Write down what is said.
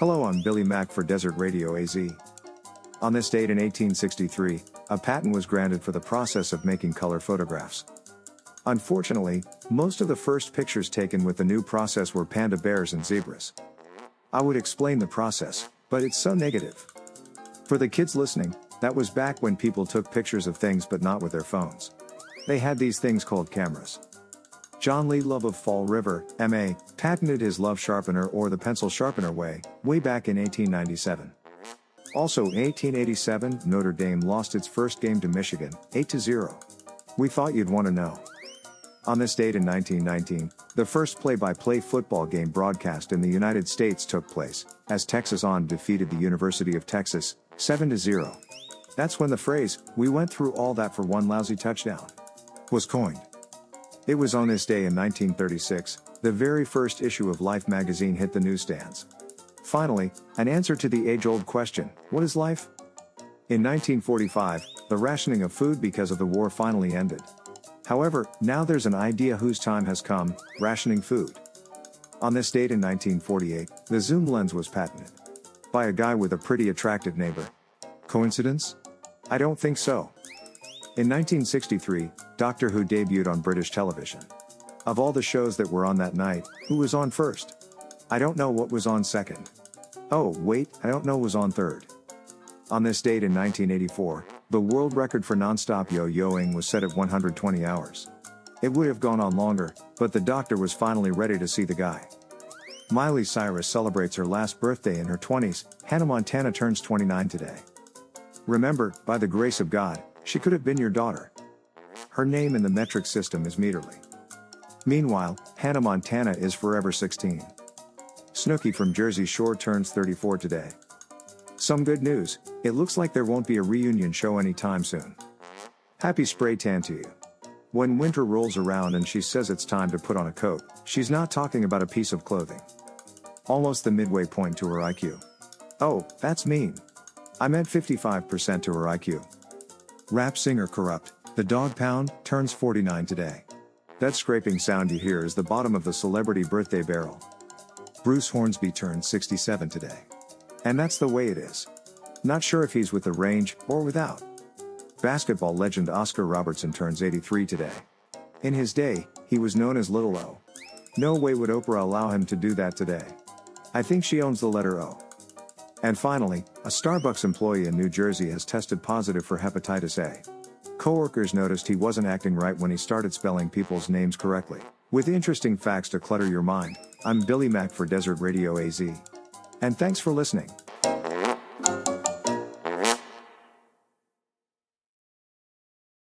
Hello, I'm Billy Mack for Desert Radio AZ. On this date in 1863, a patent was granted for the process of making color photographs. Unfortunately, most of the first pictures taken with the new process were panda bears and zebras. I would explain the process, but it's so negative. For the kids listening, that was back when people took pictures of things but not with their phones. They had these things called cameras. John Lee Love of Fall River, MA, patented his love sharpener or the pencil sharpener way, way back in 1897. Also in 1887, Notre Dame lost its first game to Michigan, 8 0. We thought you'd want to know. On this date in 1919, the first play-by-play football game broadcast in the United States took place, as Texas A&M defeated the University of Texas, 7 0. That's when the phrase, we went through all that for one lousy touchdown, was coined. It was on this day in 1936, the very first issue of Life magazine hit the newsstands. Finally, an answer to the age old question what is life? In 1945, the rationing of food because of the war finally ended. However, now there's an idea whose time has come rationing food. On this date in 1948, the zoom lens was patented by a guy with a pretty attractive neighbor. Coincidence? I don't think so. In 1963, Doctor Who debuted on British television. Of all the shows that were on that night, who was on first? I don't know what was on second. Oh, wait, I don't know what was on third. On this date in 1984, the world record for non-stop yo-yoing was set at 120 hours. It would have gone on longer, but the doctor was finally ready to see the guy. Miley Cyrus celebrates her last birthday in her 20s, Hannah Montana turns 29 today. Remember, by the grace of God, she could have been your daughter. Her name in the metric system is Meterly. Meanwhile, Hannah Montana is forever 16. Snooki from Jersey Shore turns 34 today. Some good news, it looks like there won't be a reunion show anytime soon. Happy spray tan to you. When winter rolls around and she says it's time to put on a coat, she's not talking about a piece of clothing. Almost the midway point to her IQ. Oh, that's mean. I meant 55% to her IQ. Rap singer Kurupt, the dog pound, turns 49 today. That scraping sound you hear is the bottom of the celebrity birthday barrel. Bruce Hornsby turned 67 today. And that's the way it is. Not sure if he's with the range or without. Basketball legend Oscar Robertson turns 83 today. In his day, he was known as Little O. No way would Oprah allow him to do that today. I think she owns the letter O. And finally, a Starbucks employee in New Jersey has tested positive for hepatitis A. Coworkers noticed he wasn't acting right when he started spelling people's names correctly. With interesting facts to clutter your mind, I'm Billy Mack for Desert Radio AZ. And thanks for listening.